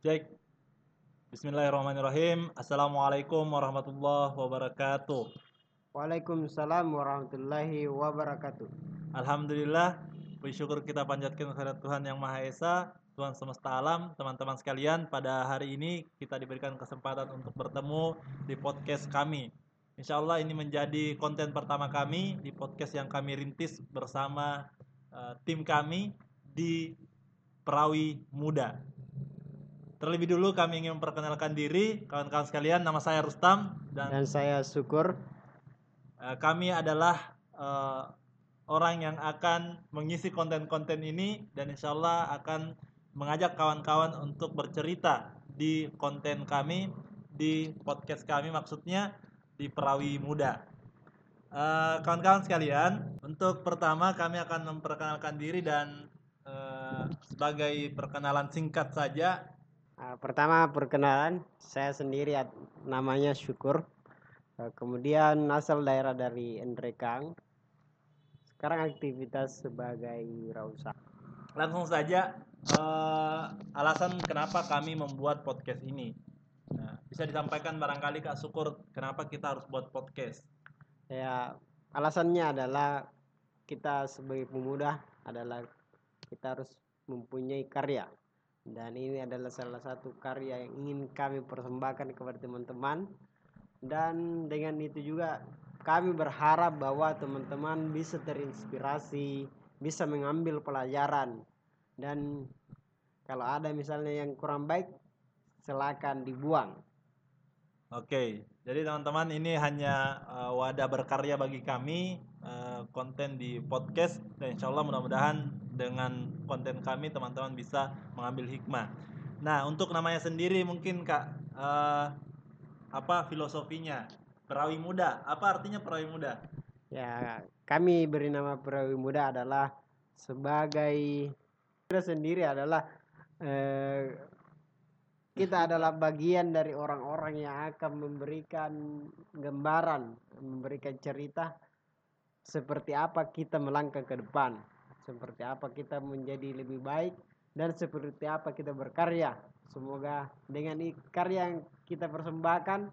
Cek. Bismillahirrahmanirrahim. Assalamualaikum warahmatullahi wabarakatuh. Waalaikumsalam warahmatullahi wabarakatuh. Alhamdulillah, puji syukur kita panjatkan kehadirat Tuhan Yang Maha Esa, Tuhan semesta alam, teman-teman sekalian. Pada hari ini kita diberikan kesempatan untuk bertemu di podcast kami. Insya Allah ini menjadi konten pertama kami di podcast yang kami rintis bersama uh, tim kami di Perawi Muda. Terlebih dulu kami ingin memperkenalkan diri, kawan-kawan sekalian. Nama saya Rustam dan, dan saya Syukur. Uh, kami adalah uh, orang yang akan mengisi konten-konten ini dan insya Allah akan mengajak kawan-kawan untuk bercerita di konten kami di podcast kami maksudnya di Perawi Muda. Kawan-kawan uh, sekalian, untuk pertama kami akan memperkenalkan diri dan uh, sebagai perkenalan singkat saja. Uh, pertama perkenalan, saya sendiri namanya Syukur. Uh, kemudian asal daerah dari Endrekang. Sekarang aktivitas sebagai rausa. Langsung saja, uh, alasan kenapa kami membuat podcast ini Nah, bisa disampaikan barangkali Kak Syukur kenapa kita harus buat podcast? Ya, alasannya adalah kita sebagai pemuda adalah kita harus mempunyai karya. Dan ini adalah salah satu karya yang ingin kami persembahkan kepada teman-teman. Dan dengan itu juga kami berharap bahwa teman-teman bisa terinspirasi, bisa mengambil pelajaran. Dan kalau ada misalnya yang kurang baik, silakan dibuang. Oke, jadi teman-teman ini hanya uh, wadah berkarya bagi kami uh, konten di podcast dan insya Allah mudah-mudahan dengan konten kami teman-teman bisa mengambil hikmah. Nah untuk namanya sendiri mungkin kak uh, apa filosofinya perawi muda? Apa artinya perawi muda? Ya kami beri nama perawi muda adalah sebagai kita sendiri adalah eh, kita adalah bagian dari orang-orang yang akan memberikan gambaran, memberikan cerita seperti apa kita melangkah ke depan, seperti apa kita menjadi lebih baik dan seperti apa kita berkarya. Semoga dengan karya yang kita persembahkan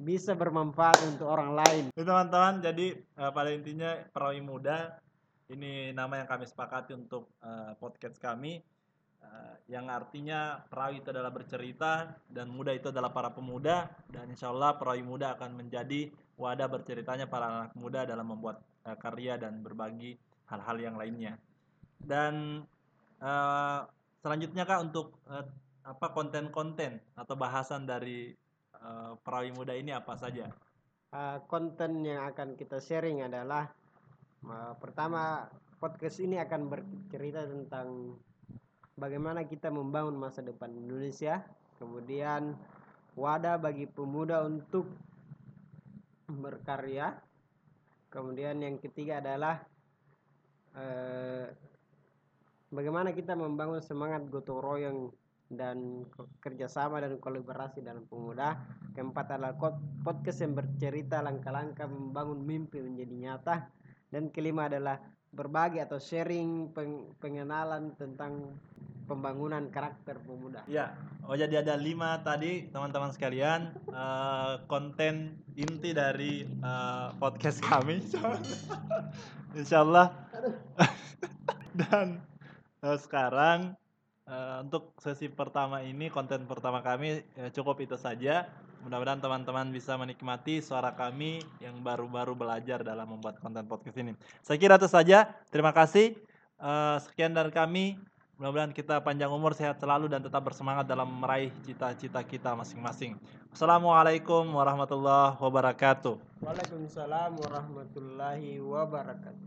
bisa bermanfaat untuk orang lain. Teman-teman, jadi uh, pada intinya perawi muda ini nama yang kami sepakati untuk uh, podcast kami Eh, yang artinya perawi itu adalah bercerita dan muda itu adalah para pemuda dan insya Allah perawi muda akan menjadi wadah berceritanya para anak muda dalam membuat uh, karya dan berbagi hal-hal yang lainnya dan uh, selanjutnya kak untuk uh, apa konten-konten atau bahasan dari uh, perawi muda ini apa saja? Uh, konten yang akan kita sharing adalah uh, pertama podcast ini akan bercerita tentang bagaimana kita membangun masa depan Indonesia, kemudian wadah bagi pemuda untuk berkarya, kemudian yang ketiga adalah bagaimana kita membangun semangat gotong royong dan kerjasama dan kolaborasi dalam pemuda. Keempat adalah podcast yang bercerita langkah-langkah membangun mimpi menjadi nyata. Dan kelima adalah berbagi atau sharing pengenalan tentang pembangunan karakter pemuda. Ya, oh jadi ada lima tadi teman-teman sekalian uh, konten inti dari uh, podcast kami. Insya Allah. Dan uh, sekarang uh, untuk sesi pertama ini konten pertama kami uh, cukup itu saja. Mudah-mudahan teman-teman bisa menikmati suara kami yang baru-baru belajar dalam membuat konten podcast ini. Saya kira itu saja. Terima kasih. Uh, sekian dari kami. Mudah-mudahan kita panjang umur, sehat selalu dan tetap bersemangat dalam meraih cita-cita kita masing-masing. Assalamualaikum warahmatullahi wabarakatuh. Waalaikumsalam warahmatullahi wabarakatuh.